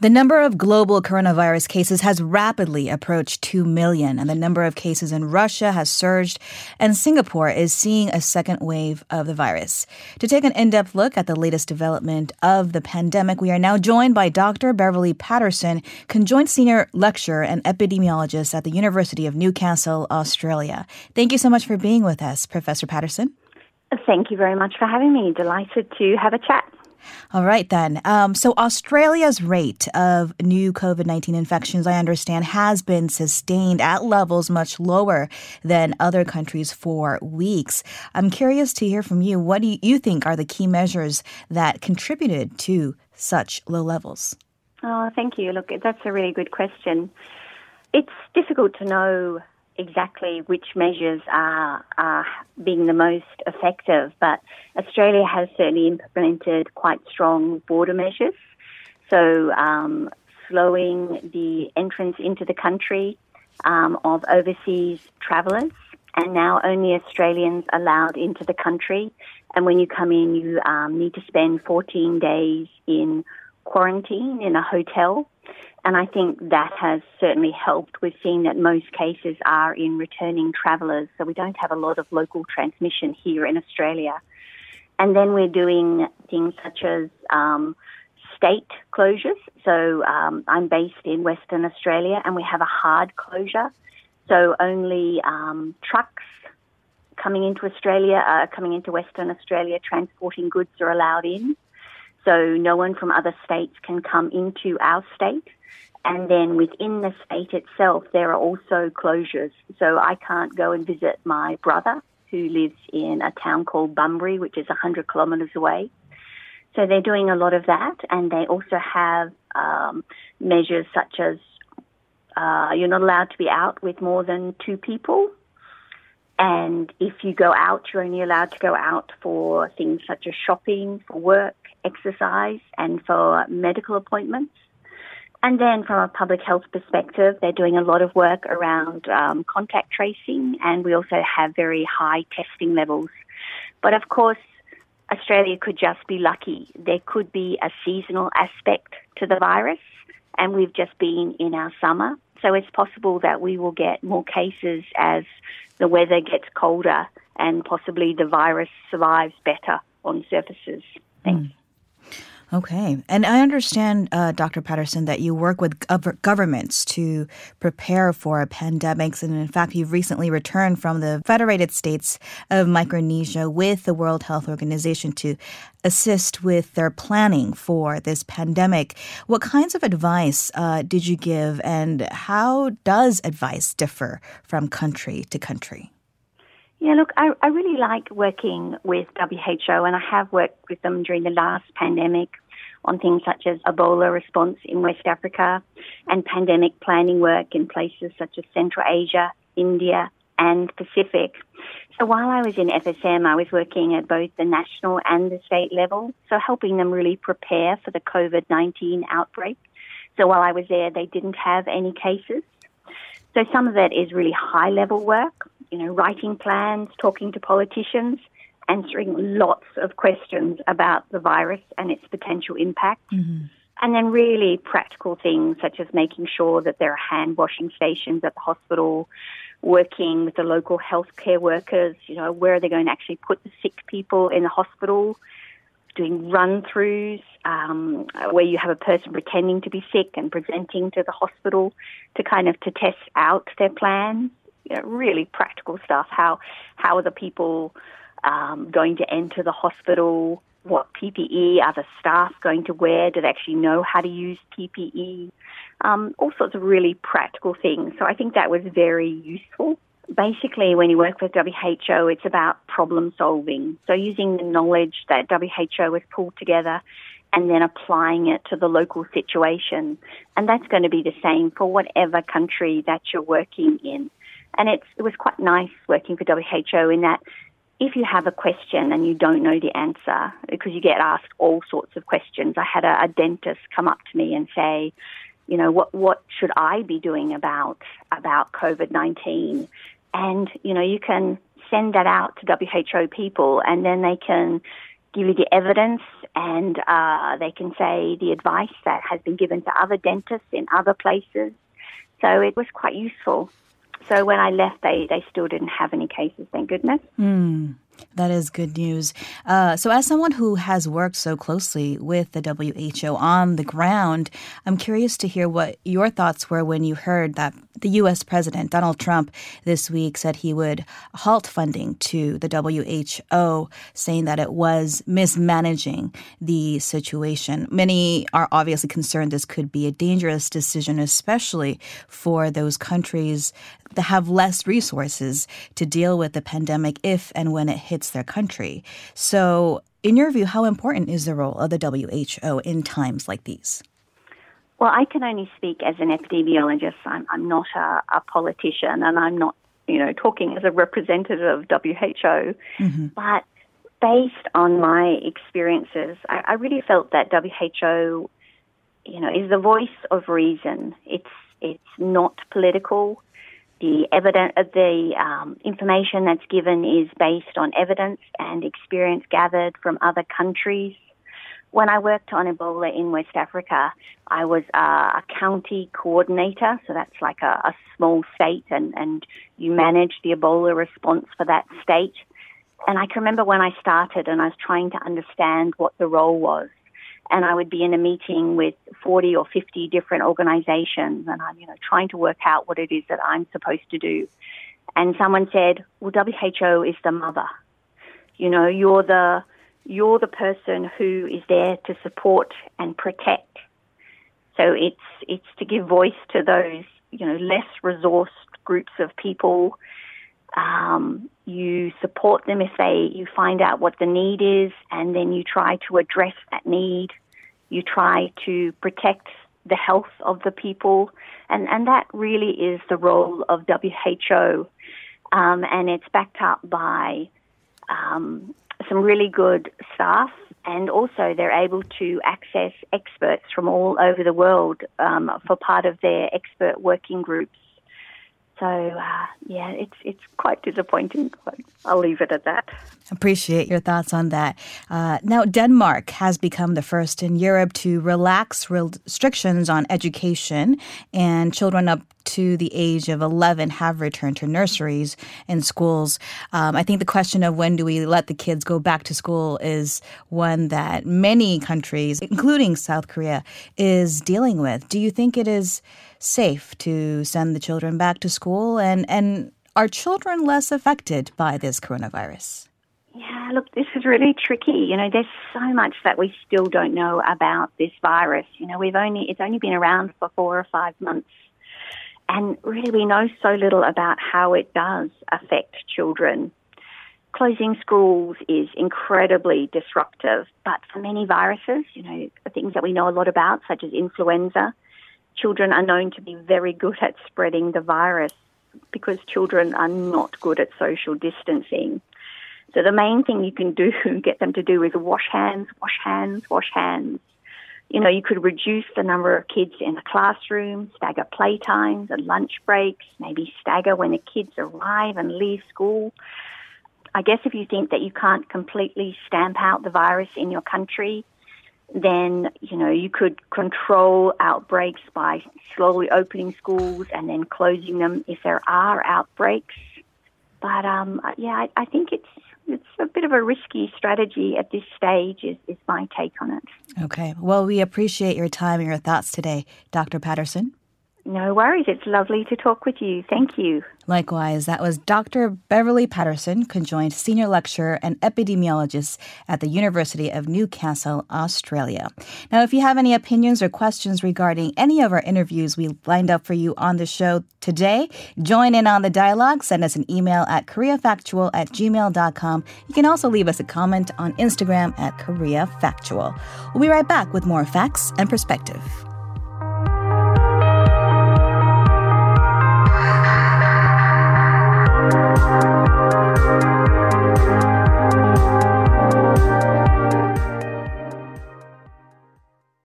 The number of global coronavirus cases has rapidly approached 2 million, and the number of cases in Russia has surged, and Singapore is seeing a second wave of the virus. To take an in depth look at the latest development of the pandemic, we are now joined by Dr. Beverly Patterson, conjoint senior lecturer and epidemiologist at the University of Newcastle, Australia. Thank you so much for being with us, Professor Patterson. Thank you very much for having me. Delighted to have a chat. All right, then. Um, so, Australia's rate of new COVID 19 infections, I understand, has been sustained at levels much lower than other countries for weeks. I'm curious to hear from you. What do you think are the key measures that contributed to such low levels? Oh, thank you. Look, that's a really good question. It's difficult to know exactly which measures are, are being the most effective, but Australia has certainly implemented quite strong border measures. So, um, slowing the entrance into the country um, of overseas travellers, and now only Australians allowed into the country. And when you come in, you um, need to spend 14 days in quarantine in a hotel. And I think that has certainly helped. We've seen that most cases are in returning travellers, so we don't have a lot of local transmission here in Australia. And then we're doing things such as um, state closures. So um, I'm based in Western Australia, and we have a hard closure. So only um, trucks coming into Australia, uh, coming into Western Australia, transporting goods are allowed in. So no one from other states can come into our state. And then within the state itself, there are also closures. So I can't go and visit my brother who lives in a town called Bunbury, which is 100 kilometres away. So they're doing a lot of that. And they also have um, measures such as uh, you're not allowed to be out with more than two people. And if you go out, you're only allowed to go out for things such as shopping, for work, exercise, and for medical appointments. And then from a public health perspective, they're doing a lot of work around um, contact tracing, and we also have very high testing levels. But of course, Australia could just be lucky. There could be a seasonal aspect to the virus, and we've just been in our summer. So it's possible that we will get more cases as the weather gets colder and possibly the virus survives better on surfaces. Thanks. Mm. Okay. And I understand, uh, Dr. Patterson, that you work with gov- governments to prepare for pandemics. And in fact, you've recently returned from the Federated States of Micronesia with the World Health Organization to assist with their planning for this pandemic. What kinds of advice uh, did you give, and how does advice differ from country to country? Yeah, look, I, I really like working with WHO, and I have worked with them during the last pandemic on things such as Ebola response in West Africa and pandemic planning work in places such as Central Asia, India, and Pacific. So while I was in FSM, I was working at both the national and the state level, so helping them really prepare for the COVID 19 outbreak. So while I was there, they didn't have any cases. So some of it is really high level work, you know, writing plans, talking to politicians, answering lots of questions about the virus and its potential impact. Mm-hmm. And then really practical things such as making sure that there are hand washing stations at the hospital, working with the local healthcare workers, you know, where are they going to actually put the sick people in the hospital, doing run throughs um, where you have a person pretending to be sick and presenting to the hospital to kind of to test out their plans you know, really practical stuff. How how are the people um, going to enter the hospital? What PPE are the staff going to wear? Do they actually know how to use PPE? Um, all sorts of really practical things. So I think that was very useful. Basically, when you work with WHO, it's about problem solving. So using the knowledge that WHO has pulled together and then applying it to the local situation. And that's going to be the same for whatever country that you're working in. And it was quite nice working for WHO in that if you have a question and you don't know the answer, because you get asked all sorts of questions. I had a, a dentist come up to me and say, you know, what what should I be doing about about COVID nineteen? And you know, you can send that out to WHO people, and then they can give you the evidence and uh, they can say the advice that has been given to other dentists in other places. So it was quite useful. So when I left, they, they still didn't have any cases, thank goodness. Mm. That is good news. Uh, so, as someone who has worked so closely with the WHO on the ground, I'm curious to hear what your thoughts were when you heard that the U.S. President Donald Trump this week said he would halt funding to the WHO, saying that it was mismanaging the situation. Many are obviously concerned this could be a dangerous decision, especially for those countries that have less resources to deal with the pandemic if and when it hits their country. So, in your view, how important is the role of the WHO in times like these? Well, I can only speak as an epidemiologist. I'm, I'm not a, a politician and I'm not, you know, talking as a representative of WHO. Mm-hmm. But based on my experiences, I, I really felt that WHO, you know, is the voice of reason. It's it's not political. The evidence, uh, the um, information that's given is based on evidence and experience gathered from other countries. When I worked on Ebola in West Africa, I was uh, a county coordinator, so that's like a, a small state, and, and you manage the Ebola response for that state. And I can remember when I started and I was trying to understand what the role was and I would be in a meeting with 40 or 50 different organizations and I'm, you know, trying to work out what it is that I'm supposed to do. And someone said, well, WHO is the mother. You know, you're the, you're the person who is there to support and protect. So it's, it's to give voice to those, you know, less resourced groups of people. Um, you support them if they you find out what the need is and then you try to address that need. You try to protect the health of the people and and that really is the role of WHO um, and it's backed up by um, some really good staff and also they're able to access experts from all over the world um, for part of their expert working groups so uh, yeah, it's it's quite disappointing, but I'll leave it at that. Appreciate your thoughts on that. Uh, now, Denmark has become the first in Europe to relax restrictions on education, and children up to the age of 11 have returned to nurseries and schools. Um, I think the question of when do we let the kids go back to school is one that many countries, including South Korea, is dealing with. Do you think it is safe to send the children back to school? And, and are children less affected by this coronavirus? Yeah, look, this is really tricky. You know, there's so much that we still don't know about this virus. You know, we've only it's only been around for four or five months. And really, we know so little about how it does affect children. Closing schools is incredibly disruptive, but for many viruses, you know, things that we know a lot about, such as influenza, children are known to be very good at spreading the virus because children are not good at social distancing. So the main thing you can do, get them to do is wash hands, wash hands, wash hands. You know, you could reduce the number of kids in the classroom, stagger playtimes and lunch breaks, maybe stagger when the kids arrive and leave school. I guess if you think that you can't completely stamp out the virus in your country, then you know you could control outbreaks by slowly opening schools and then closing them if there are outbreaks. But um, yeah, I, I think it's it's a bit of a risky strategy at this stage. Is, is my take on it. Okay. Well, we appreciate your time and your thoughts today, Dr. Patterson. No worries. It's lovely to talk with you. Thank you. Likewise, that was Dr. Beverly Patterson, conjoined senior lecturer and epidemiologist at the University of Newcastle, Australia. Now, if you have any opinions or questions regarding any of our interviews we lined up for you on the show today, join in on the dialogue. Send us an email at koreafactual at gmail.com. You can also leave us a comment on Instagram at koreafactual. We'll be right back with more facts and perspective.